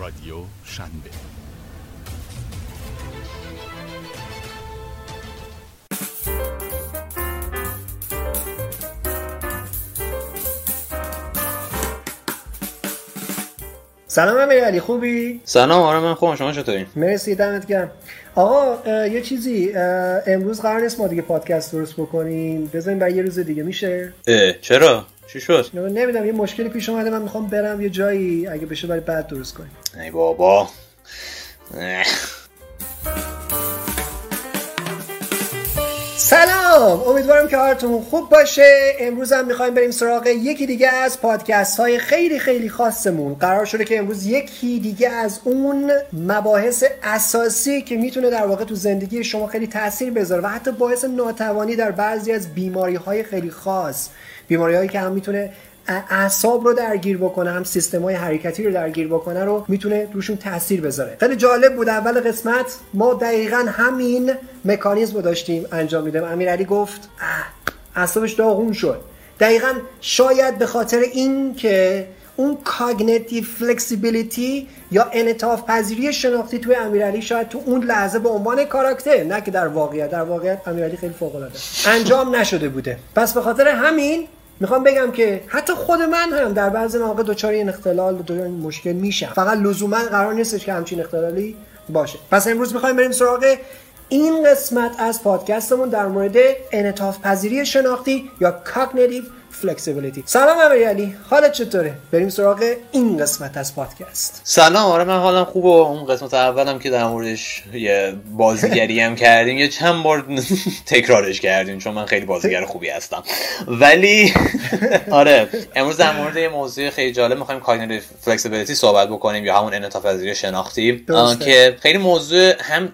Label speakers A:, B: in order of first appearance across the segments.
A: رادیو شنبه
B: سلام امیر علی خوبی؟
C: سلام آره من خوبم شما چطورین؟
B: مرسی دمت گرم آقا یه چیزی امروز قرار نیست ما دیگه پادکست درست بکنیم بزنیم برای یه روز دیگه میشه؟
C: اه چرا؟ چی شد؟
B: نمی‌دونم یه مشکلی پیش اومده من می‌خوام برم یه جایی. اگه بشه برای بعد درست کنیم.
C: ای بابا.
B: سلام. امیدوارم که حالتون خوب باشه. امروز هم می‌خوایم بریم سراغ یکی دیگه از پادکست های خیلی خیلی خاصمون. قرار شده که امروز یکی دیگه از اون مباحث اساسی که می‌تونه در واقع تو زندگی شما خیلی تاثیر بذاره و حتی باعث ناتوانی در بعضی از بیماری های خیلی خاص. بیماری هایی که هم می‌تونه اعصاب رو درگیر بکنه هم سیستم های حرکتی رو درگیر بکنه رو می‌تونه روشون تاثیر بذاره. خیلی جالب بود اول قسمت ما دقیقا همین مکانیزم رو داشتیم انجام میدم امیرعلی گفت اعصابش داغون شد. دقیقا شاید به خاطر این که اون cognitive flexibility یا انعطاف پذیری شناختی توی امیرعلی شاید تو اون لحظه به عنوان کاراکتر نه که در واقعیت در واقعیت امیرعلی خیلی فوق العاده انجام نشده بوده. پس به خاطر همین می‌خوام بگم که حتی خود من هم در بعضی مواقع دچار این اختلال و این مشکل میشم. فقط لزوما قرار نیستش که همچین اختلالی باشه. پس امروز می‌خوایم بریم سراغ این قسمت از پادکستمون در مورد انعطاف پذیری شناختی یا cognitive flexibility سلام علی. حالت چطوره؟ بریم سراغ این قسمت از پادکست.
C: سلام. آره من حالم خوبه. اون قسمت اولم که در موردش یه بازیگری هم کردیم یه چند بار تکرارش کردیم چون من خیلی بازیگر خوبی هستم. ولی آره امروز در مورد یه موضوع خیلی جالب می‌خوایم cognitive flexibility صحبت بکنیم یا همون انعطاف پذیری شناختی. که خیلی موضوع هم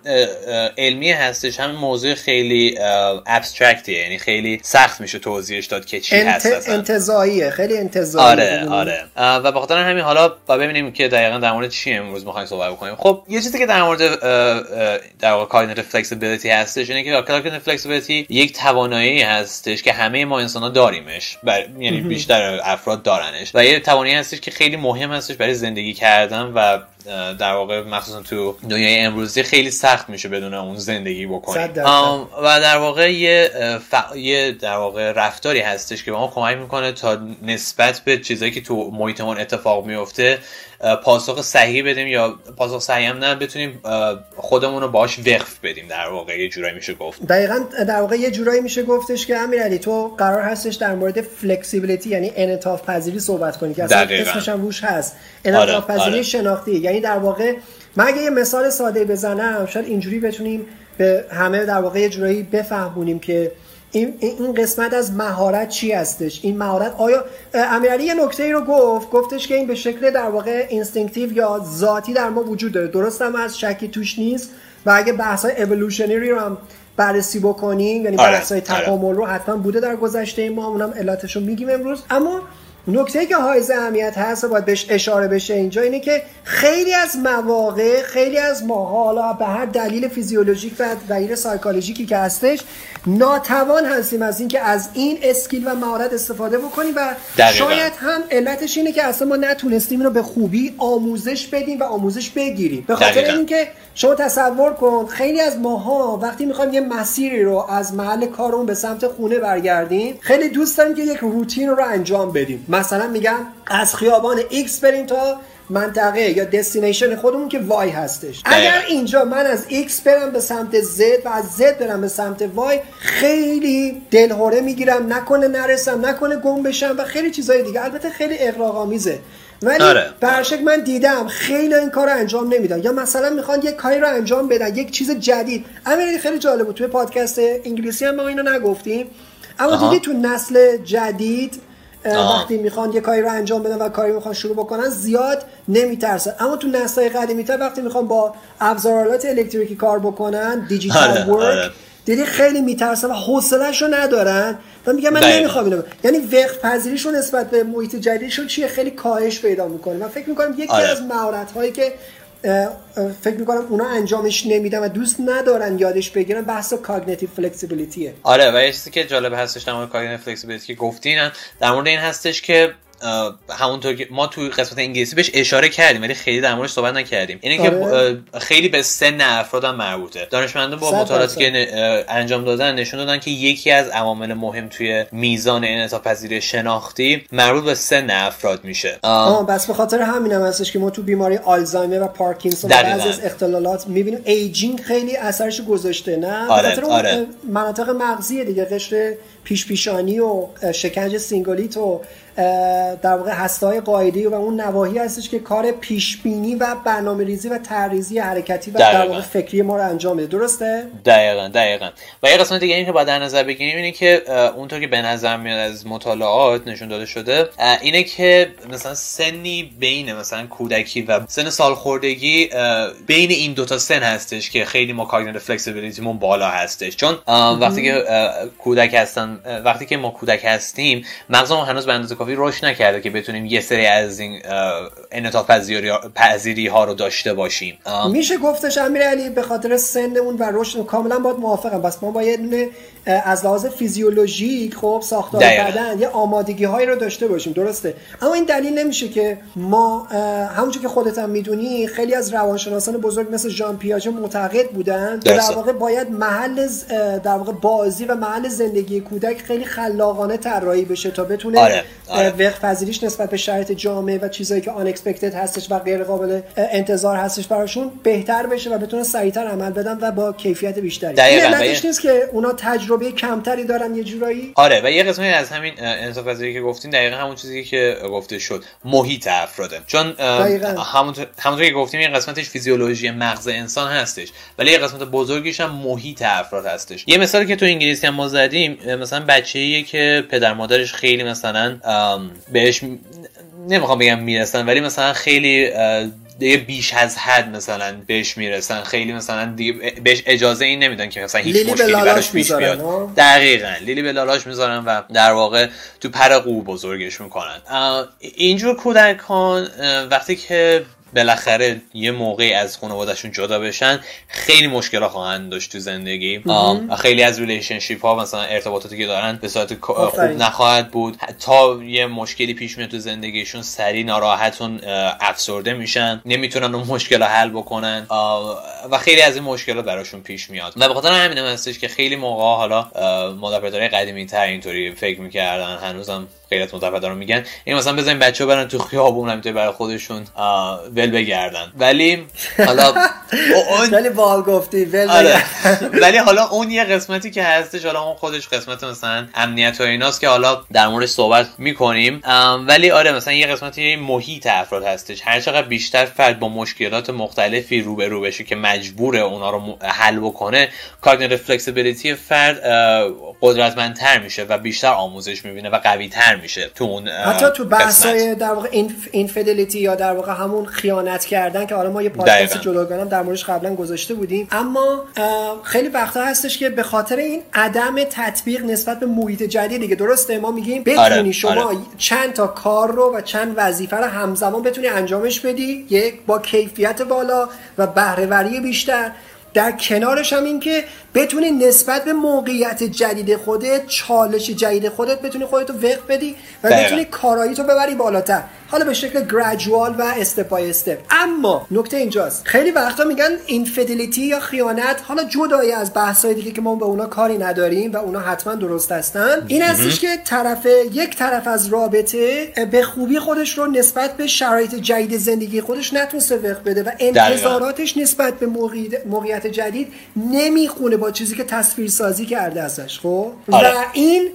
C: علمی هستش هم موضوع خیلی abstract یه یعنی خیلی سخت میشه توضیحش داد که چی هست.
B: انتزاعیه خیلی انتزاعی
C: آره آره. و به خاطر همین حالا با ببینیم که دقیقا در مورد چی امروز می‌خوایم صحبت بکنیم. خب یه چیزی که در مورد در واقع cognitive flexibility هستش اینه که cognitive flexibility یک توانایی هستش که همه ما انسان ها داریمش بر... یعنی بیشتر افراد دارنش و یه توانایی هستش که خیلی مهم هستش برای زندگی کردن و در واقع مخصوصا تو دنیای امروزی خیلی سخت میشه بدون اون زندگی بکنیم و در واقع یه, ف... یه در واقع رفتاری هستش که به ما کمک می‌کنه تا نسبت به چیزایی که تو محیطمون اتفاق میفته پاسخ صحیح بدیم یا پاسخ صحیح هم نه بتونیم خودمون رو باش وقف بدیم در واقع. یه جورایی میشه گفت.
B: دقیقا در واقع یه جورایی میشه گفتش که امیرعلی تو قرار هستش در مورد فلکسیبیلیتی یعنی انعطاف پذیری صحبت کنی که اصلا اسمش هم روش هست. انعطاف آره، پذیری آره. شناختی. یعنی در واقع من اگه یه مثال ساده بزنم شاید اینجوری بتونیم به همه در واقع یه جورایی بفهمونیم که این این قسمت از مهارت چی هستش؟ این مهارت آیا امیرعلی یه نکته ای رو گفت گفتش که این به شکل در واقع instinctive یا ذاتی در ما وجود داره. درست هم از شکی توش نیست. و اگه بحث های evolutionary رو هم بررسی بکنیم یعنی
C: آره،
B: بحث های تکامل رو حتما بوده در گذشته ما اونم علتش رو میگیم امروز. اما نکته که حائز اهمیت هست و باید بهش اشاره بشه اینجا اینه که خیلی از مواقع خیلی از ماها حالا به هر دلیل فیزیولوژیک و دلیل psychologic ی که هستش ناتوان هستیم از اینکه از این اسکیل و مهارت استفاده بکنیم و
C: دقیقا.
B: شاید هم علتش اینه که اصلا ما نتونستیم اینو به خوبی آموزش بدیم و آموزش بگیریم. به خاطر اینکه شما تصور کن خیلی از ماها وقتی می‌خوایم یه مسیری رو از محل کارمون به سمت خونه برگردیم خیلی دوست داریم که یک روتین رو انجام بدیم. مثلا میگم از خیابان X بریم تا منطقه یا دستینیشن خودمون که وای هستش. اگر اینجا من از X برم به سمت Z و از Z برم به سمت وای خیلی دلهوره می‌گیرم نکنه نرسم نکنه گم بشم و خیلی چیزای دیگه. البته خیلی اغراق‌آمیزه. ولی
C: آره.
B: برشک من دیدم خیلی این کار رو انجام نمیدن. یا مثلا می‌خوان یک کاری رو انجام بدن یک چیز جدید. امیر خیلی جالب بود. توی پادکست انگلیسی هم ما اینو نگفتیم. اما دیدی تو نسل جدید وقتی می‌خوان یه کاری رو انجام بدن و کاری می‌خوان شروع بکنن زیاد نمیترسن اما تو نسل قدیمی تر وقتی می‌خوان با ابزارالات الکتریکی کار بکنن دیجیتال
C: آره،
B: ورک
C: آره.
B: دیدی خیلی میترسن و حوصله‌اش رو ندارن و میگن من. نمی‌خوام اینو یعنی وفق پذیریشون نسبت به محیط جدیدشون چیه خیلی کاهش پیدا می‌کنه من فکر می‌کنم یکی
C: آره.
B: از مهارت هایی که فکر می‌کنم اونا انجامش نمیدن و دوست ندارن یادش بگیرن بحث cognitive flexibility ه
C: آره و چیزی که جالب هستش در مورد cognitive flexibility که گفتین در مورد این هستش که همونطور که ما تو قسمت انگلیسی بهش اشاره کردیم ولی خیلی در موردش صحبت نکردیم اینه که آره. خیلی به سن افراد هم مربوطه دانشمندان با مطالعاتی که انجام دادن نشون دادن که یکی از عوامل مهم توی میزان انعطاف پذیری شناختی مربوط به سن افراد میشه
B: آه پس به خاطر همینم هستش که ما تو بیماری آلزایمر و پارکینسون بعضی از اختلالات می‌بینیم aging خیلی اثرش گذاشته نه
C: آره. خاطر آره.
B: مناطق مغزی دیگه قشر پیش پیشانی و شکنج cingulate و در واقع هسته‌های قاعده و اون نواحی هستش که کار پیش بینی و برنامه ریزی و طرح‌ریزی حرکتی و در واقع فکری ما رو انجام میده. درسته؟
C: دقیقا دقیقا. و یه قسمت دیگه این که باید در نظر بگیریم اینه که اونطور که به نظر میاد از مطالعات نشون داده شده اینه که مثلا سنی بین مثلا کودکی و سن سالخوردگی بین این دوتا سن هستش که خیلی ما cognitive flexibility مون بالا هستش. چون وقتی که کودک هستن وقتی که ما کودک هستیم مغزمون هنوز به اندازه کافی رشد نکرده که بتونیم یه سری از این انعطاف پذیری ها رو داشته باشیم.
B: میشه گفتش امیر علی به خاطر سنمون و رشد کاملا باید موافقم. پس ما باید از لحاظ فیزیولوژیک خب ساختار بدن یه آمادگی هایی رو داشته باشیم. درسته. اما این دلیل نمیشه که ما همونجور که خودت هم می‌دونی خیلی از روانشناسان بزرگ مثل ژان پیاژه معتقد بودن در واقع باید محل در واقع بازی و محل زندگی کودک خیلی خلاقانه طراحی بشه تا بتونه آره. آره. پذیریش نسبت به شرایط جامعه و چیزایی که آن هستش و غیر قابل انتظار هستش براشون بهتر بشه و بتونه سریعتر عمل بدن و با کیفیت بیشتری
C: این
B: نیست که اونا تجربه کمتری دارن یه جورایی
C: آره و یه قسمی از همین انصاف پذیری که گفتین دقیقا همون چیزی که گفته شد محیط افراده چون همونطور همونطور که گفتیم این قسمتش فیزیولوژی مغز انسان هستش ولی یه قسمت بزرگیش هم محیط افراد هستش یه مثالی که تو انگلیسی هم ما زدیم مثلا بچه‌ایه که پدر مادرش خیلی مثلا بهش نمی‌خوام بگم می‌رسن ولی مثلا خیلی دیگه بیش از حد مثلا بهش می‌رسن خیلی مثلا دیگه بهش اجازه این نمیدن که مثلا هیچ مشکلی براش پیش بیاد. دقیقا. لیلی به لالاش می‌ذارن و در واقع تو پر قو بزرگش می‌کنن. اینجور کودکان وقتی که بالاخره یه موقعی از خانوادهشون جدا بشن خیلی مشکل خواهند داشت تو زندگی. خیلی از relationship ها مثلا ارتباطاتی که دارن به صورت خوب نخواهد بود. تا یه مشکلی پیش میاد تو زندگیشون سریع ناراحتن افسرده میشن نمی‌تونن اون مشکل رو حل بکنن. و خیلی از این مشکلات براشون پیش میاد. و به خاطر همین هستش که خیلی موقع حالا مادر قدیمی تر اینطوری فکر می‌کردن. هنوزم خیلی از رو میگن. این مثلا بزنین بچه برن تو خیابون همینطوری برای خودشون ول بگردن. ولی حالا
B: ولی بال گفتی ول
C: آره. ولی حالا اون یه قسمتی که هستش حالا اون خودش قسمت مثلا امنیت و ایناست که حالا در موردش صحبت می‌کنیم. ولی آره مثلا یه قسمتی محیط افراد هستش. هر چقدر بیشتر فرد با مشکلات مختلفی روبرو بشه که مجبور اونا رو حل بکنه cognitive flexibility فرد قدرتمندتر میشه و بیشتر آموزش می‌بینه و قوی تر میشه تو اون
B: حتی تو بحثای در واقع infidelity یا در واقع همون خیانت کردن که حالا ما یه پادکست جداگانه‌م در موردش قبلا گذاشته بودیم. اما خیلی وقتا هستش که به خاطر این عدم تطبیق نسبت به محیط جدید دیگه. درسته؟ ما میگیم بتونی آره. شما آره. چند تا کار رو و چند وظیفه رو همزمان بتونی انجامش بدی. یک با کیفیت بالا و بهرهوری بیشتر. در کنارش هم این که بتونی نسبت به موقعیت جدید خودت چالش جدید خودت بتونی خودتو وقت بدی و بتونی کارایی تو ببری بالاتر. حالا به شکل گرادوال و استپ بای استپ اما نکته اینجاست. خیلی وقتا میگن اینفیدلیتی یا خیانت حالا جدایی از بحثای دیگه که ما به اونا کاری نداریم و اونا حتما درست هستن. این هستش که طرف یک طرف از رابطه به خوبی خودش رو نسبت به شرایط جدید زندگی خودش نتونسته وقت بده و انتظاراتش نسبت به موقعیت جدید نمی‌خونه با چیزی که تصویر سازی کرده ازش خب؟ آره. و این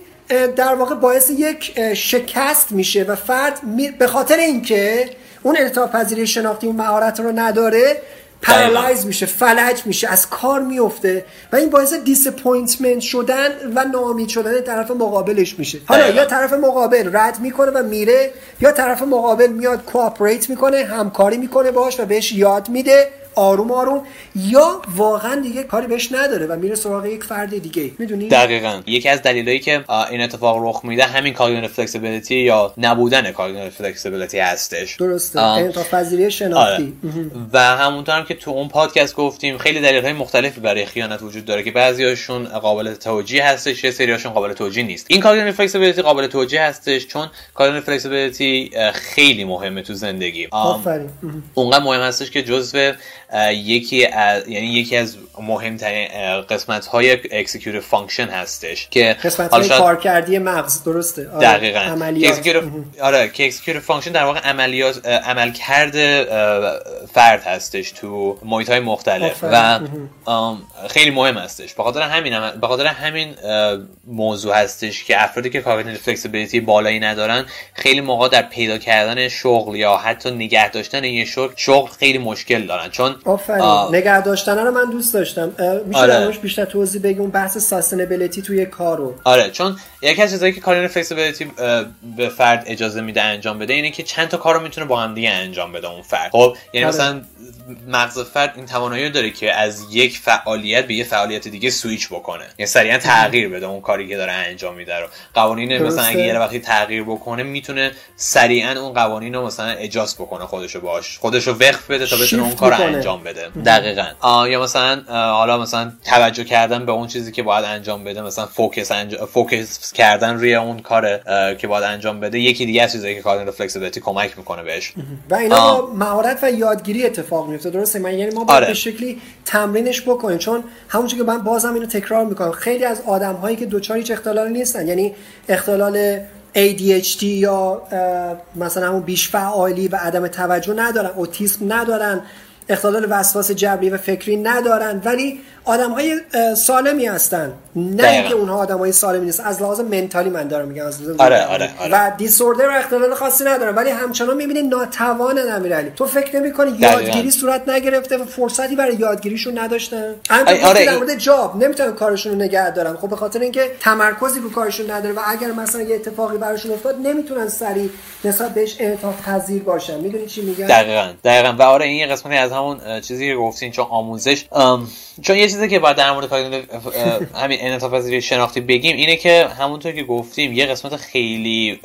B: در واقع باعث یک شکست میشه و فرد به خاطر اینکه اون انعطاف پذیری شناختی اون مهارت رو نداره paralyze میشه فلج میشه از کار میفته و این باعث disappointment شدن و ناامید شدن طرف مقابلش میشه. حالا یا طرف مقابل رد می‌کنه و میره یا طرف مقابل میاد cooperate می‌کنه همکاری می‌کنه باش و بهش یاد میده آروم آروم یا واقعا دیگه کاری بهش نداره و میره سراغ یک فرد دیگه. می‌دونی؟
C: دقیقا. یکی از دلایلی که این اتفاق رخ میده همین cognitive flexibility یا نبودن cognitive flexibility هستش.
B: درسته. انعطاف پذیری شناختی.
C: آره. و همونطور هم که تو اون پادکست گفتیم خیلی دلیل های مختلفی برای خیانت وجود داره که بعضیاشون قابل توجیه هستش یه سریاشون قابل توجیه نیست. این cognitive flexibility قابل توجیه هستش چون cognitive flexibility خیلی مهمه تو زندگی.
B: آفرین.
C: اونقدر مهم هستش که جزو یکی از یعنی یکی از مهمترین قسمت های executive function هستش که
B: قسمت های کارکردی مغز درسته؟
C: آره. دقیقاً. عملیات. آره که executive function در واقع عملیات عملکرد فرد هستش تو محیط های مختلف و خیلی مهم هستش. به خاطر همین هم... به خاطر همین موضوع هستش که افرادی که cognitive flexibility بالایی ندارن خیلی موقع در پیدا کردن شغل یا حتی نگه داشتن یه شغل شغل خیلی مشکل دارن. چون
B: آفرین. نگه داشتن رو من دوست داشتم. میشه آره. بیشتر توضیح بگی اون بحث ساستینبیلیتی توی کارو
C: آره چون یکی از چیزایی که کارین فلکسیبیلیتی به فرد اجازه میده انجام بده اینه که چند تا کار رو می‌تونه با هم دیگه انجام بده اون فرد. خب یعنی آره. مثلا مغز فرد این توانایی داره که از یک فعالیت به یه فعالیت دیگه سویچ بکنه. یعنی سریعا تغییر بده اون کاری که داره انجام میده رو. قوانین مثلا اگه یه وقتی تغییر بکنه می‌تونه سریعا اون قوانین رو مثلا adjust بکنه خودشو باش خودشو وفق بده تا بتونه اون کار رو انجام بده. دقیقا. یا مثلا حالا مثلا توجه کردن به اون چیزی که باید انجام بده مثلا focus انج... focus کردن روی اون کار که باید انجام بده یکی دیگه از چیزایی که cognitive flexibility کمک می‌کنه بهش.
B: و اینا مهارت و یادگیری اتفاق میفته درسته؟ من یعنی ما باید آره. به شکلی تمرینش بکنیم چون همونجوری که من بازم اینو تکرار می‌کنم خیلی از آدم هایی که دوچار هیچ اختلالی نیستن یعنی اختلال ADHD یا مثلا همون بیش فعالی و عدم توجه ندارن اوتیسم ندارن اختلال وسواس جبری و فکری ندارن ولی آدم های سالمی هستن. نه اینکه اونها آدم های سالمی نیست از لحاظ منتالی من دارم میگم. از
C: آره آره آره.
B: و دیسوردر و اختلال خاصی ندارن ولی همچنان می‌بینی ناتوان امیرعلی. تو فکر نمی‌کنی یادگیری صورت نگرفته و فرصتی برای یادگیریشون نداشتن؟ آره در مورد جاب نمی‌تونن کارشون رو نگه دارن خب به خاطر اینکه تمرکزی رو کارشون نداره و اگر مثلا یه اتفاقی براشون افتاد نمی‌تونن سریع نسبت بهش انعطاف پذیر باشن. می‌دونی چی میگم؟
C: دقیقاً دقیقاً. و آره این قسمتی از همون چیزی که گفتین چون آموزش چون یه چیزی که باید در مورد همین انعطاف پذیری شناختی بگیم اینه که همونطور که گفتیم یه قسمت خیلی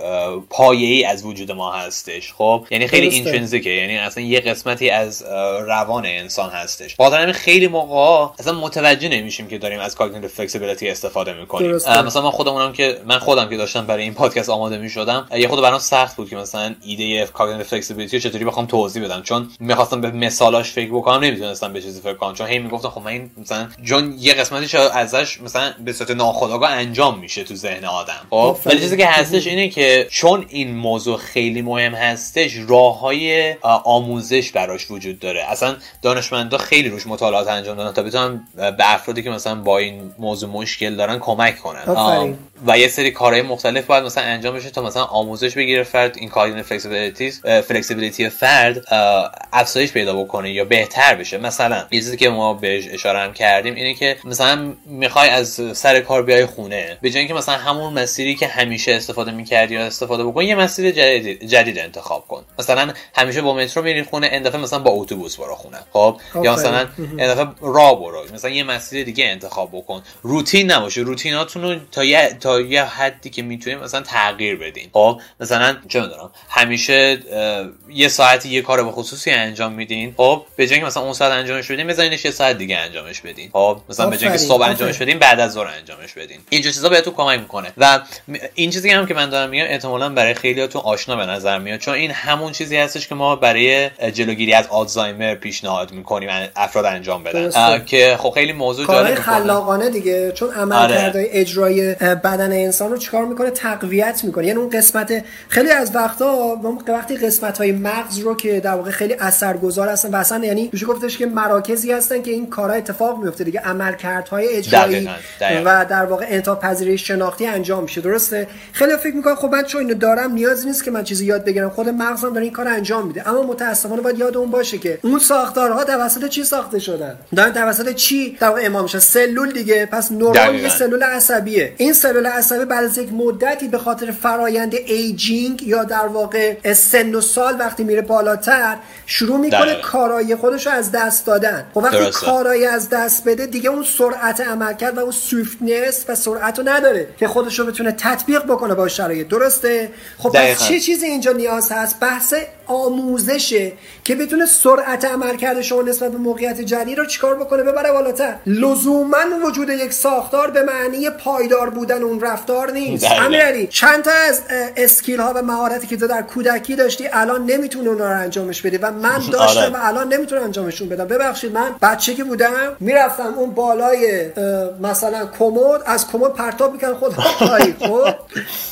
C: پایه‌ای از وجود ما هستش خب؟ یعنی خیلی اینترنزیکه یعنی اصلا یه قسمتی از روان انسان هستش. خاطر همین خیلی موقع اصلا متوجه نمیشیم که داریم از cognitive flexibility استفاده می‌کنیم. مثلا من خودمونم که من خودم که داشتم برای این پادکست آماده می‌شدم یه خود برام سخت بود که مثلا ایده cognitive flexibility چطوری بخوام توضیح بدم. چون می‌خواستم به مثالاش فکر بکنم نمی‌تونستم به چیزی فکر کنم. چون هی می‌گفتم خب من مثلا چون یه قسمتش ازش مثلا به صورت ناخودآگاه انجام میشه تو ذهن آدم. خب؟ ولی چیزی که هستش اینه که چون این موضوع خیلی مهم هستش راه های آموزش براش وجود داره. اصلا دانشمندا خیلی روش مطالعات انجام دادن تا بتونن به افرادی که مثلا با این موضوع مشکل دارن کمک کنن. و یه سری کارهای مختلف باید مثلا انجام بشه تا مثلا آموزش بگیره فرد این کار فلکسیبیلیتی فلکسیبیلیتی فرد افزایش پیدا بکنه. یا بهتر بشه. مثلا یه چیزی که ما بهش اشاره هم کردیم اینه که مثلا می‌خوای از سر کار بیای خونه به جای اینکه مثلا همون مسیری که همیشه استفاده می‌کردی یا استفاده بکن یه مسیر جدید, جدید انتخاب کن. مثلا همیشه با مترو میری خونه این دفعه مثلا با اتوبوس برو خونه. خب؟ یا مثلا این دفعه راه برو. مثلا یه مسیر دیگه انتخاب بکن. روتین نباشه. روتیناتون رو تا یه تا یه حدی که می‌تونیم مثلا تغییر بدین خب؟ مثلا چه می‌دونم همیشه یه ساعتی یه کار به خصوصی انجام میدین. خب؟ به جای مثلا اون ساعت انجامش بدین بزنینش یه ساعت دیگه انجامش بدین. خب مثلا به جای اینکه صبح انجامش بدین بعد از ظهر انجامش بدین. این چیزا بهتون کمک می‌کنه. و این چیزی هم که من دارم میگم احتمالاً برای خیلیاتون آشنا به نظر میاد چون این همون چیزی هستش که ما برای جلوگیری از آلزایمر پیشنهاد می‌کنیم افراد انجام بدن. که خب خیلی موضوع جالب
B: خلاقانه دیگه چون عملکردهای آره. اجرای بدن انسان رو چیکار می‌کنه؟ تقویت می‌کنه. یعنی اون قسمت خیلی از وقتا وقتی قسمت های مغز رو که در واقع خیلی اثرگذار هستن و اصلا یعنی میشه گفتش که مراکزی هستن که این کارا اتفاق میفته دیگه عملکردهای اجرایی و در واقع انعطاف پذیری شناختی انجام میشه. درسته؟ خیلی فکر می‌کنم خب من چون اینو دارم نیازی نیست که من چیزی یاد بگیرم. خود مغزم داره این کار انجام میده. اما متاسفانه باید یادمون باشه که اون ساختارها توسط چی ساخته شدن؟ دارن توسط چی در واقع انجام میشه سلول دیگه. پس نورون یه سلول عصبیه. این سلول عصبی بعد از یک مدتی به خاطر فرایند aging یا در واقع سن و سال وقتی میره بالاتر شروع می‌کنه کارا کارایی خودش رو از دست دادن خب وقتی
C: درسته.
B: کارایی از دست بده دیگه اون سرعت عمل کرد و اون سویفتنس و سرعت رو نداره که خودش رو بتونه تطبیق بکنه با شرایط درسته خب
C: دقیقاً.
B: پس چه چیزی اینجا نیاز هست بحث آموزشه که بتونه سرعت عمل کرده شما نسبت به موقعیت جدید رو چیکار بکنه ببره بالاتر لزوما وجود یک ساختار به معنی پایدار بودن اون رفتار نیست
C: دقیقاً.
B: امیرعلی چند تا از اسکیل ها و مهارتی که تو در کودکی داشتی الان نمی‌تونی اون رو انجامش بدی و من داشتم
C: آره.
B: و الان نمی‌تونم انجامشون بدم. ببخشید من بچگی بودم می‌رفتم اون بالای مثلا کمد از کمد پرتاب می‌کنم خود خب؟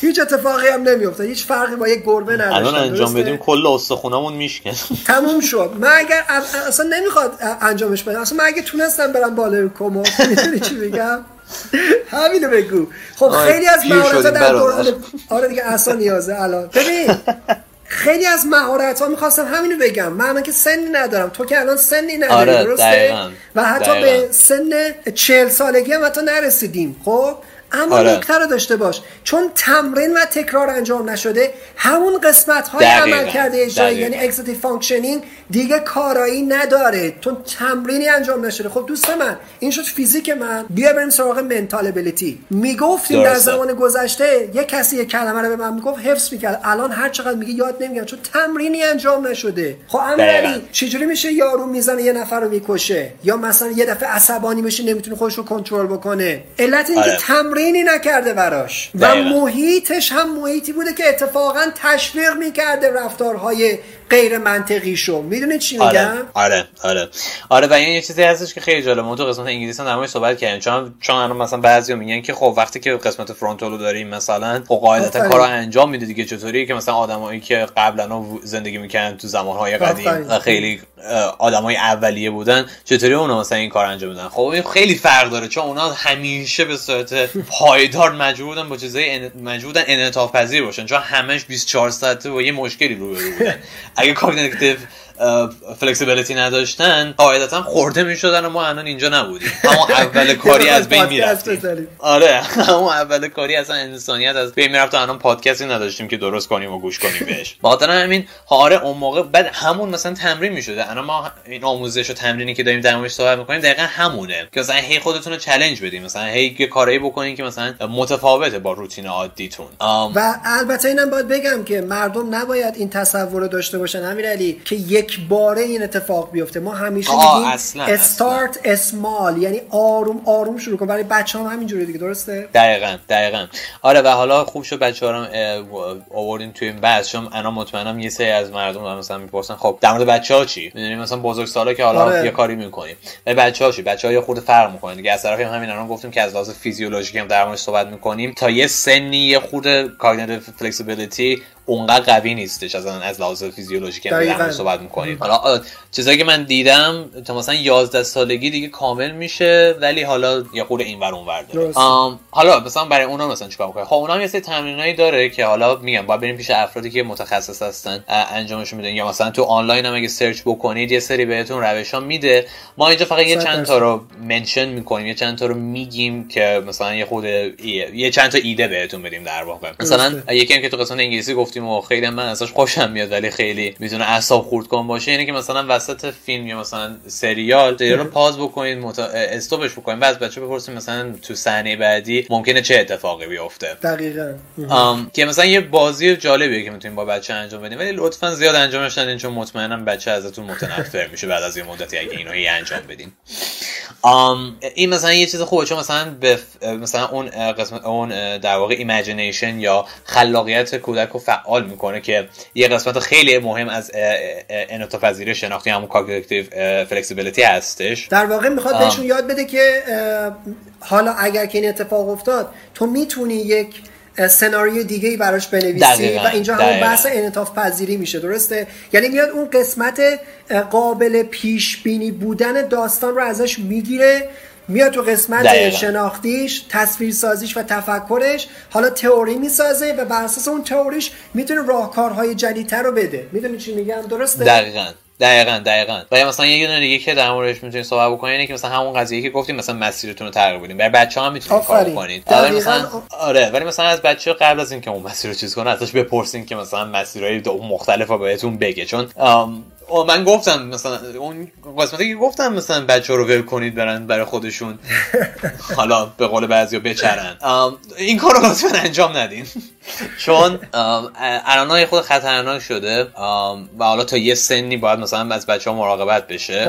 B: هیچ اتفاقی هم نمیفته هیچ فرقی با یک گربه نداشتم
C: الان انجام؟ بدیم کل استخونامون میشکن.
B: تموم شد. من اگر اصلا نمی‌خواد انجامش بدم. اصلا من اگه تونستم برم بالای کمد می‌دونی چی میگم؟ همینو بگو. خب خیلی از
C: پیر
B: مهارت
C: شدیم
B: در. دوران آره دیگه اصلا نیازه. الان. ببین. خیلی از مهارت ها می‌خواستم همینو بگم. من که سنی ندارم. تو که الان سنی نداری
C: آره،
B: درسته؟
C: دقیقاً.
B: و حتی
C: دقیقاً.
B: به سن چهل سالگی هم حتی نرسیدیم. خب؟ اما
C: آره.
B: نکته رو داشته باش چون تمرین و تکرار انجام نشده همون قسمت های
C: دقیقاً.
B: عمل کرده اجرایی. یعنی اکزیتیو فانکشنینگ دیگه کارایی نداره چون تمرینی انجام نشده خب دوست من این شد فیزیک من بیا بریم سراغ منتال ابیلیتی می‌گفتیم در. زمان گذشته یه کسی یه کلمه رو به من می‌گفت حفظ می‌کرد الان هر چقدر میگه یاد نمیگم چون تمرینی انجام نشده خب امیرعلی
C: دقیقاً.
B: چجوری میشه یارو می‌زنه یه نفر رو می‌کشه یا مثلا یه دفعه عصبانی میشه نمی‌تونه خودش رو کنترل بکنه علت اینکه
C: آره.
B: تمرینی نکرده براش و
C: دقیقاً.
B: محیطش هم محیطی بوده که اتفاقا تشویق می‌کرده رفتارهای غیر منطقی شو. می‌دونی چی میگم؟
C: آره آره. آره آره و این یه چیزی هستش که خیلی جالب. ما تو قسمت انگلیسی هم موردش صحبت کردیم. چون چون الان مثلا بعضیا میگن که خب وقتی که قسمت فرونتال رو داریم مثلا خب قاعدتا. کارا انجام میده دیگه چطوریه که مثلا آدمایی که قبلا زندگی می‌کردن تو زمانهای قدیم
B: آفرین.
C: خیلی آدمای اولیه بودن چطوری اونا مثلا این کار انجام میدن؟ خب این خیلی فرق داره چون اونا همیشه به صورت پایدار مجبور بودن با چیزای ان- مجبور بودن انعطاف پذیر باشن چون همش 24 ساعته با یه مشکلی روبرو بودن. اگه cognitive flexibility نداشتن قاعدتا خورده می‌شدن و ما الان اینجا نبودیم. همون اول کاری از بین می‌رفتیم. آره همون اول کاری اصلا انسانیت از بین می‌رفت و الان پادکستی نداشتیم که درست کنیم و گوش کنیم بهش. بخاطر همین. آره اون موقع بعد همون مثلا تمرین می‌شده. الان ما این آموزش و تمرینی که داریم در موردش صحبت می‌کنیم دقیقا همونه. که مثلا هی خودتون رو چالش بدیم مثلا هی یه کارایی بکنین که مثلا متفاوته با روتین عادیتون. آم،
B: و البته اینم باید بگم که مردم نباید این تصور رو داشته باشن امیرعلی که یک باره این اتفاق بیفته. ما همیشه میگیم start small یعنی آروم آروم شروع کن. برای بچه ها هم همینجوری دیگه درسته؟
C: دقیقا دقیقا. آره و حالا خوب شد بچه ها آوردیم توی این بحث. چون الان مطمئنم یه سری از مردم دارن مثلا می‌پرسن خب در مورد بچه ها چی؟ می‌دونی مثلا بزرگ سالا که حالا
B: آره.
C: یه کاری می‌کنیم. ولی بچه ها چی؟ بچه ها یه خورده فرق می‌کنن دیگه. از طرفی هم همین الان گفتیم که از لحاظ فیزیولوژیک هم در موردش صحبت می‌کنیم. تا یه سنی یه خورده cognitive flexibility اونقدر قوی نیستش از از لحاظ فیزیولوژیک
B: دقیقاً.
C: موردش صحبت می‌کنیم. حالا چیزایی که من دیدم تا مثلا 11 سالگی دیگه کامل میشه ولی حالا یه این ور اون ور داره حالا مثلا برای اونا مثلا چیکار می‌کنه خب اونا هم یه سری تمرینایی داره که حالا میگم باید بریم پیش افرادی که متخصص هستن ا- انجامشون میدن. یا مثلا تو آنلاین هم اگه سرچ بکنید یه سری بهتون روش ها میده. ما اینجا فقط یه چند. تا رو منشن می‌کنیم یه چند تا رو میگیم که مثلا یه خود یه چند تا ایده بهتون بدیم در واقع. مثلا. یکی که تو قسمت انگلیسی گفتیم و خیلی من ازش خوشم میاد ولی خیلی می‌تونه اعصاب خورد کن باشه. اینه که مثلا وسط فیلم یا مثلا سریال سریال رو پاز بکنید مت... استوبش بکنید بعد بچه بپرسید مثلا تو صحنه بعدی ممکنه چه اتفاقی بیفته.
B: دقیقا.
C: آم، که مثلا یه بازی جالبیه که می‌تونیم با بچه انجام بدیم ولی لطفا زیاد انجامش ندین چون مطمئنم بچه ازتون متنفر میشه بعد از یه مدتی اگه اینو هی انجام بدین. آم، این مثلا یه چیز خوبه چون مثلا به ف- مثلا اون قسمت اون در واقع imagination یا خلاقیت کودک رو فعال می‌کنه که یه قسمت خیلی مهم از انعطاف پذیری شناختی همون cognitive flexibility هستش
B: در واقع می‌خواد. بهشون یاد بده که حالا اگر که این اتفاق افتاد تو می‌تونی یک سناریو دیگه ای براش بنویسی
C: دقیقاً،
B: و اینجا همون
C: دقیقاً.
B: بحث انعطاف پذیری میشه درسته یعنی میاد اون قسمت قابل پیش بینی بودن داستان رو ازش می‌گیره میاد تو قسمت
C: دقیقاً.
B: شناختیش تصویر سازیش و تفکرش حالا تئوری می‌سازه و بر اساس اون تئوریش می‌تونه راهکارهای جدیدتر رو بده. می‌دونی چی میگم؟ درسته؟
C: دقیقا. دقیقا دقیقا. و مثلا یه دونه دیگه که در موردش می‌تونید صحبت بکنید اینه که مثلا همون قضیه که گفتیم مثلا مسیرتون رو تغییر بدین برای بچه ها می‌تونید کار. ولی مثلا آره ولی مثلا از بچه قبل از اینکه اون مسیر رو چیز کنه ازش بپرسین که مثلا مسیرهای دو- مختلف رو بهتون بگه. چون آم، من گفتم مثلا اون قسمتی که گفتم مثلا بچه رو ول کنید برن برای خودشون. حالا به قول بعضی بچرن. این کار رو لطفا انجام ندین. چون الان خود خطرناک شده و حالا تا یه سنی باید مثلا از بچه ها مراقبت بشه.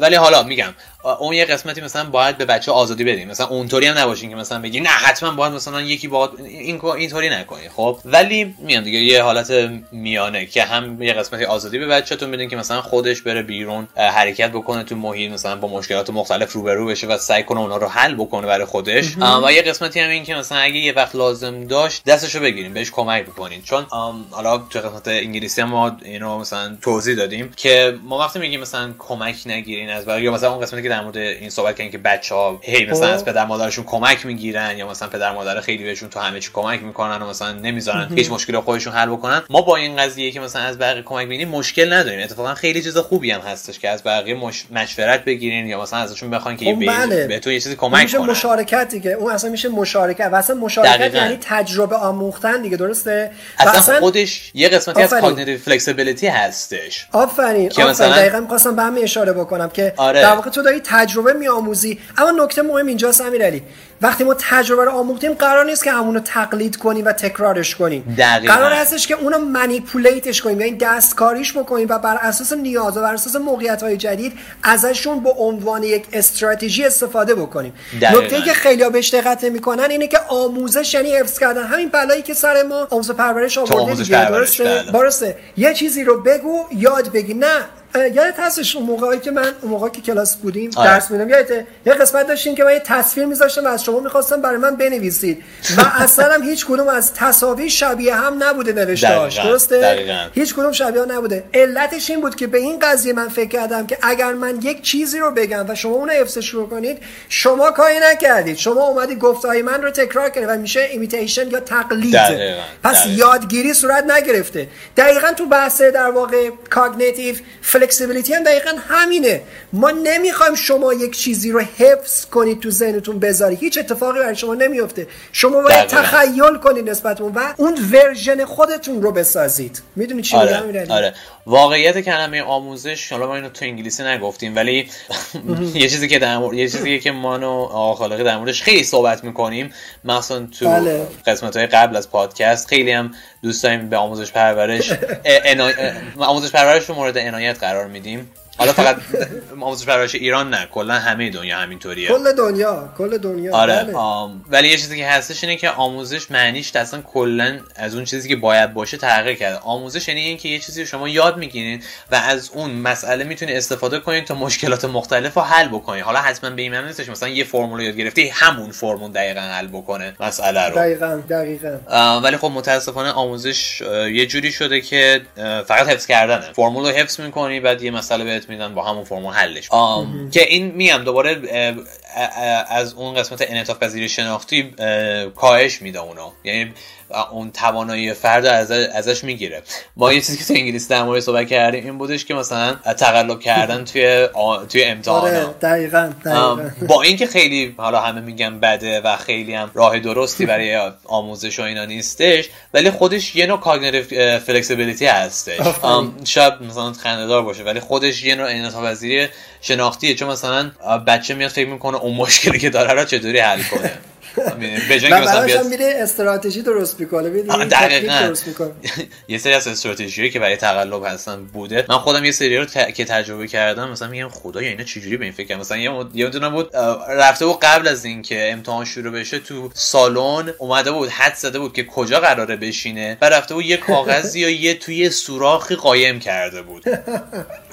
C: ولی حالا میگم اون یه قسمتی مثلا باید به بچه آزادی بدیم. مثلا اونطوری هم نباشین که مثلا بگی نه حتما باید مثلا یکی باید این اینطوری نکنی. خب؟ ولی میان دیگه یه حالت میانه که هم یه قسمتی آزادی به بچه‌تون بدین که مثلا خودش بره بیرون حرکت بکنه تو محیط مثلا با مشکلات مختلف روبرو بشه و سعی کنه اونا رو حل بکنه برای خودش. و یه قسمتی هم این که مثلا اگه یه وقت لازم داشت دستشو بگیریم بهش کمک بکنین. چون حالا تو قسمت انگلیسی هم ما اینو مثلا توضیح دادیم که ما وقتی میگیم مثلا کمک نگیرین از یا مثلا اون قسمتی که در مورد این صحبت کردن که بچه ها هی مثلا از خب. پدر مادرشون کمک می‌گیرن یا مثلا پدر مادر خیلی بهشون تو همه چی کمک می‌کنن و مثلا نمی‌ذارن هیچ مشکلی خودشون حل بکنن. ما با این قضیه که مثلا از بقیه کمک بگیریم مشکل نداریم. اتفاقا خیلی چیز خوبی هم هستش که از بقیه مش... مشورت بگیرین یا مثلا ازشون بخواین که خب بله. بهتون یه چیزی کمک
B: میشه مشارکت دیگه اون اصلا میشه مشارکت. و اصلا مشارکت دقیقا. یعنی تجربه آموختن دیگه درسته؟
C: اصلا, اصلا خودش یه قسمتی از cognitive flexibility هستش.
B: آفرین که مثلا دقیقاً می‌خواستم به همین اشاره بکنم که آره. در واقع تو داری تجربه میآموزی. اما نکته مهم اینجاست امیرعلی. وقتی ما تجربه رو آموختیم قرار نیست که همونو تقلید کنیم و تکرارش کنیم.
C: دقیقا.
B: قرار هستش که اونو manipulate ش کنیم یعنی دستکاریش بکنیم و بر اساس نیاز و بر اساس موقعیت های جدید ازشون به عنوان یک استراتژی استفاده بکنیم. نکته که خیلی بهش دقت می‌کنن اینه که آموزش یعنی حفظ کردن. همین بلایی که سر ما آموزش پرورش آورده دیگه درسته؟ یه چیزی رو بگو یاد بگی. نه. یادت هستش اون موقعی که من اون موقعی که کلاس بودیم آره. درس میدم یادت؟ یه قسمت داشتیم که من یه تصویر میذاشتم و از شما می‌خواستم برای من بنویسید. و اصلا هم هیچ کدوم از تصاویر شبیه هم نبوده نوشتهاش درسته؟ هیچ کدوم شبیه نبوده. علتش این بود که به این قضیه من فکر کردم که اگر من یک چیزی رو بگم و شما اون حفظش رو کنید شما کاری نکردید. شما اومدید گفته‌های من رو تکرار کردید و میشه imitation یا تقلید. پس یادگیری صورت نگرفته. دقیقا تو بحث در واقع cognitive flexibility هم دقیقا همینه. ما نمی‌خوایم شما یک چیزی رو حفظ کنید تو ذهنتون بذاری هیچ اتفاقی برای شما نمیفته شما باید تخیل کنید نسبت اون و اون version خودتون رو بسازید می‌دونی چی
C: آره. میگم آره. واقعیت کلمه آموزش حالا ما اینو تو انگلیسی نگفتیم ولی یه چیزی که در مورد یه چیزی که ما و آقا در موردش خیلی صحبت می‌کنیم مثلا تو بله. قسمت های قبل از پادکست خیلی هم دوست داریم به آموزش پرورش آموزش پرورش رو مورد عنایت قرار میدیم حالا فقط آموزش پرورش ایران نه کلا همه دنیا همینطوریه.
B: کل دنیا کل دنیا.
C: آره بله. ولی یه چیزی که هستش اینه که آموزش معنیش اصلا کلا از اون چیزی که باید باشه تغییر کرده. آموزش یعنی اینکه یه چیزی شما یاد می‌گیرید و از اون مسئله می‌تونید استفاده کنید تا مشکلات مختلف رو حل بکنید حالا حتما به این نیستش مثلا یه فرمول یاد گرفتی همون فرمول دقیقا حل بکنه مسئله رو.
B: دقیقا دقیقا.
C: ولی خب متاسفانه آموزش یه جوری شده که فقط حفظ کردنه. فرمول رو حفظ می‌کنی بعد یه مسئله بهت میدن با همون فرمول حلش که این میام دوباره از اون قسمت انعطاف پذیری شناختی کاهش میده اونو. یعنی اون توانایی فرد از ازش می‌گیره. ما یه چیزی که تو انگلیسی در مورد صحبت کردیم این بودش که مثلا تقلب کردن توی توی امتحان
B: آره دقیقاً,
C: با اینکه خیلی حالا همه میگن بده و خیلی هم راه درستی برای آموزش و اینا نیستش ولی خودش یه نوع cognitive flexibility هستش. شاید مثلا خنده‌دار باشه ولی خودش یه نوع انعطاف پذیری شناختیه. چون مثلا بچه میاد فکر می‌کنه اون مشکلی که داره رو چطوری حل کنه؟
B: به جای مثلا بیاد میره استراتژی درست می‌کنه می‌کنه.
C: یه سری از استراتژی که برای تقلب هستن بوده. من خودم یه سری رو که تجربه کردم مثلا میگم خدایا اینا چجوری به این فکر مثلا یه یه دونه بود رفته بود قبل از اینکه امتحان شروع بشه تو سالن اومده بود حد زده بود که کجا قراره بشینه. و رفته بود یه کاغذی یا یه توی سوراخی قایم کرده بود.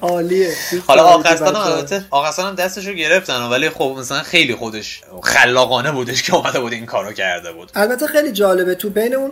B: عالیه
C: حالا آقاستان البته آقاستان هم دستش رو گرفتن ولی خب مثلا خیلی خودش خلاقانه بودش که اومده بود این کارو کرده بود
B: البته خیلی جالبه تو بین اون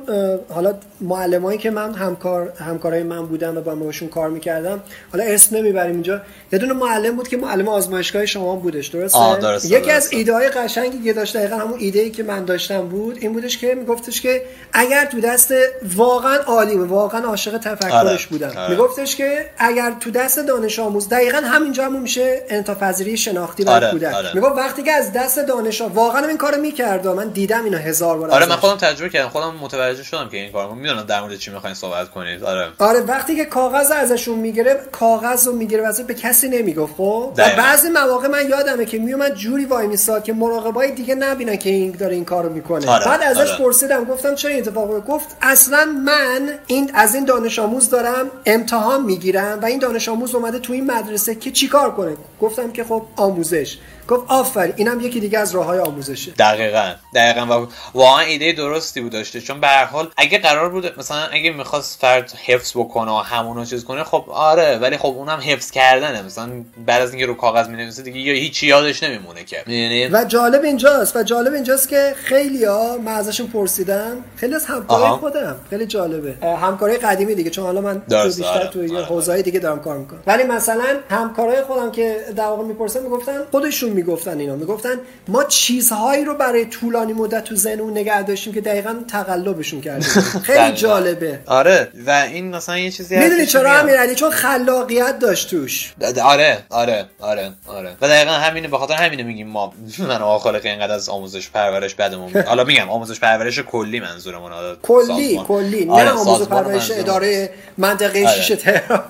B: حالا معلمایی که من همکار همکارای من بودم و با باشون کار می‌کردم حالا اسم نمی‌بریم اینجا یه دونه معلم بود که معلم آزمایشگاه شما بودش درسته,
C: درسته
B: یکی
C: درسته.
B: از ایده های قشنگی که داشت دقیقا همون ایده ای که من داشتم بود این بودش که میگفتش که اگر تو دست واقعا عالی واقعا عاشق تفکرش آره. بودم آره. میگفتش که اگر تو دست دانش آموز دقیقا همینجا همون میشه انتفاضی شناختی برای آره. کودک آره. می‌گفت وقتی که از دست دانش واقعا این کار کارو می‌کرد من دیدم اینو هزار بار
C: آره. من خودم تجربه کردم خودم متوجه شدم که این کارو می‌دونم در مورد چی می‌خواین صحبت کنید آره
B: آره وقتی که کاغذ ازشون می‌گیره کاغذ رو می‌گیره واسه به کسی نمی‌گفت خب و. بعضی مواقع من یادمه که میومد جوری وای میساد که مراقبای دیگه نبینن که این داره این کارو می‌کنه
C: آره،
B: بعد ازش
C: آره.
B: پرسیدم گفتم چرا این اتفاق افتاد؟ گفت اصلا من این از این دانش آموز دارم امتحان می‌گیرم و این دانش آموز اومده تو این مدرسه که چیکار کنه؟ گفتم که خب آموزش. گفت آفرین اینم یکی دیگه از راههای آموزشه.
C: دقیقا دقیقا. و واقعا ایده درستی بود داشته چون به هر حال اگه قرار بود مثلا اگه می‌خواست فرد حفظ بکنه و همونو چیز کنه خب آره ولی خب اونم حفظ کردنه. مثلا بعد از اینکه رو کاغذ می‌نویسه دیگه یا هیچی یادش نمیمونه که. می‌دونی؟
B: و جالب اینجاست و جالب اینجاست که خیلی ها من ازشون پرسیدم خیلی از همکارای. خودم خیلی جالبه. همکارای قدیمی دیگه چون حالا من بیشتر
C: آره.
B: توی
C: آره.
B: حوزه‌های دیگه دارم کار می‌کنم. ولی مثلا همکارای خودم که در واقع می‌پرسن می‌گفتن خودشون می‌گفتن اینا می‌گفتن ما چیزهایی رو برای طولانی مدت تو ذهنمون نگه داشتیم که دقیقا تقلبشون کردیم. خیلی. جالبه.
C: آره. و این مثلا یه چیزی
B: می‌دونی چرا. امیرعلی؟ چون خلاقیت داشت توش.
C: آره. آره. آره. آره. و دقیقا همینه به خاطر همینه میگیم ما. من و خالق اینقدر از آموزش پرورش بدمون. حالا میگم آموزش پرورش کلی منظورمون
B: کلی. کلی. نه
C: آره،
B: آموزش پرورش. اداره منطقه
C: آره.
B: شیش تهران.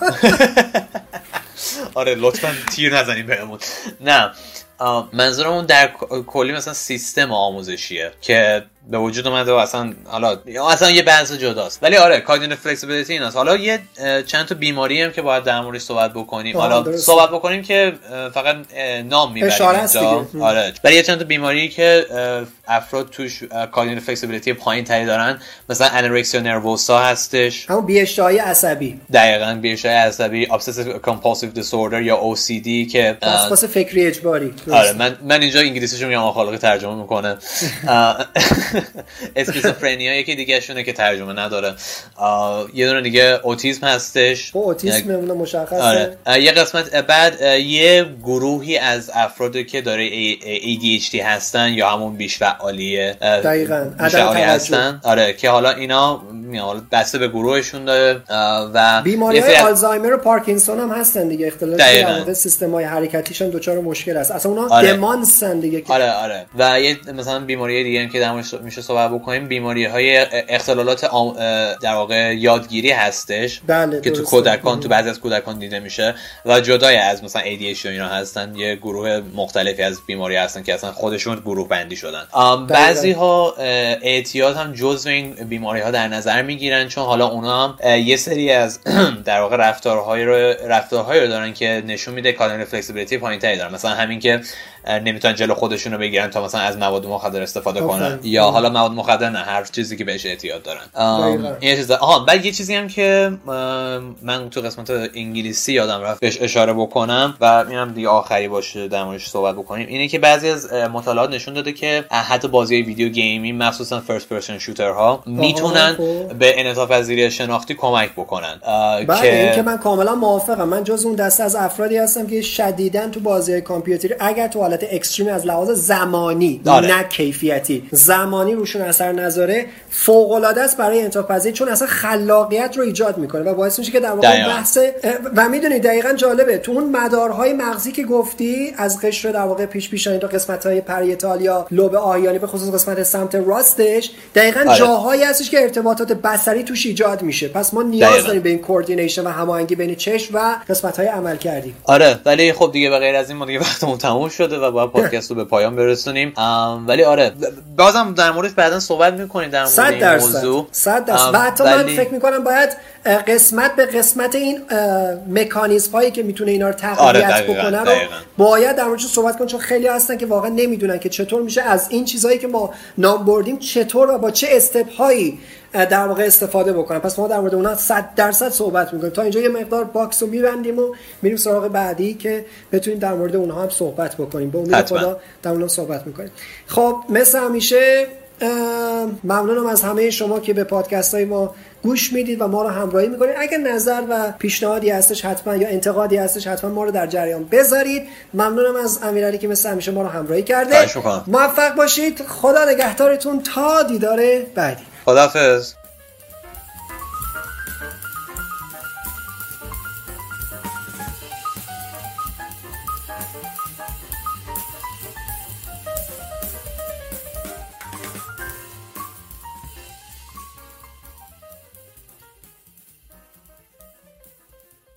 C: آره لطفا تیر نزنیم بهمون. نه. آه، منظورمون در کلی مثلا سیستم آموزشیه که به وجود اومده و اصلا حالا اصلا یه بحث جداست. ولی آره cognitive flexibility این است حالا یه چند تا بیماری هم که باید در موردش صحبت بکنیم. حالا
B: درسته.
C: صحبت بکنیم که فقط نام می‌بریم اینجا. آره. ولی یه چند تا بیماری که افراد توش cognitive flexibility پایین تری دارن. مثلا anorexia nervosa هستش.
B: همون بی‌اشتهایی عصبی.
C: دقیقا بیشتر عصبی. obsessive compulsive disorder یا OCD که
B: وسواس فکری اجباری.
C: آره من من اینجا انگلیسیشو میگم آقا خالقی ترجمه می‌کنه. اسکیزوفرنیا یکی دیگه شونه که ترجمه نداره. یه دونه دیگه اوتیسم هستش.
B: خب اوتیسم اونه مشخصه.
C: آره. یه قسمت بعد یه گروهی از افرادی که داره ADHD هستن یا همون بیش فعالیه
B: دقیقاً. عدم.
C: هستن. آره که حالا اینا بسته به گروهشون داره و
B: بیماری های آلزایمر و پارکینسون هم هستن دیگه. واقع سیستم های حرکتیش هم دچار مشکل است. اصلا اونا
C: آره.
B: دمانسن دیگه
C: آره آره. و یه مثلا بیماری دیگه هم که در موردش میشه صحبت بکنیم بیماری های اختلالات آم- در واقع یادگیری هستش
B: بله،
C: که تو. کودکان تو بعضی از کودکان دیده میشه و جدای از مثلا ADHD و اینا هستن یه گروه مختلفی از بیماری هستن که اصلا خودشون گروه بندی شدن آم،
B: دقیقاً.
C: بعضی ها اعتیاد هم جزو این بیماری ها در نظر می‌گیرن چون حالا اونا هم یه سری از در واقع رفتارهای رو رفتارهایی رو دارن که نشون میده cognitive flexibility پایینتری دارن مثلا همین که نمی‌تونن جلو خودشون رو بگیرن تا مثلا از مواد مخدر استفاده کنن. یا حالا مواد مخدر نه هر چیزی که بهش اعتیاد دارن. این چیز آها بعد یه چیزی هم که من تو قسمت انگلیسی یادم رفت بهش اشاره بکنم و اینم دیگه آخری باشه در موردش صحبت بکنیم اینه که بعضی از مطالعات نشون داده که حتی بازی video game ی مخصوصا first person shooter ها می‌تونن. به انعطاف پذیری شناختی کمک بکنن
B: بله
C: که
B: این که من کاملا موافقم من جز اون دسته از افرادی هستم که شدیدا تو بازی کامپیوتری اگر تو حالت extreme از لحاظ زمانی
C: آره.
B: نه کیفیتی زمانی روشون اثر نذاره فوق العاده است برای پذیری چون اصلا خلاقیت رو ایجاد می‌کنه و باعث میشه که در واقع. بحث و می‌دونی دقیقا جالبه تو اون مدارهای مغزی که گفتی از قشر در واقع پیش پیشانی تا قسمت های parietal یا لوب آهیانی به خصوص قسمت سمت راستش دقیقا
C: آره.
B: جاهایی هستش که ارتباطات بصری توش ایجاد میشه پس ما نیاز
C: دقیقاً.
B: داریم به این coordination و هماهنگی بین چشم و قسمت های عملکردی
C: آره ولی خب دیگه به غیر از این ما دیگه وقتمون تموم شده و باید پادکست رو به پایان برسونیم. ولی آره بازم در موردش بعدا صحبت می‌کنیم در مورد
B: صد
C: این موضوع.
B: صد درصد. و حتی من
C: ولی-
B: فکر می‌کنم باید قسمت به قسمت این مکانیزم هایی که می‌تونه اینا رو
C: آره،
B: تقویت
C: دقیقاً،
B: بکنه رو
C: دقیقاً.
B: باید در موردش صحبت کنیم چون خیلی هستن که واقعا نمی‌دونن که چطور میشه. از این چیزهایی که ما نام بردیم چطور و با چه step هایی در واقع استفاده بکنن پس ما در مورد اونها 100 درصد صحبت می‌کنیم. تا اینجا یه مقدار box رو میبندیم و میریم سراغ بعدی که بتونیم در مورد اونها هم صحبت بکنیم. به امید
C: حتما.
B: خدا در اونها صحبت می‌کنیم. خب مثل همیشه ممنونم از همه شما که به پادکست های ما گوش می‌دید و ما رو همراهی می‌کنید. اگر نظر و پیشنهادی هستش حتما یا انتقادی هستش حتما ما رو در جریان بذارید. ممنونم از امیرعلی که مثل همیشه ما رو همراهی کرده. موفق باشید. خدا نگهدارتون. تا دیدار بعدی.
C: خداحافظ.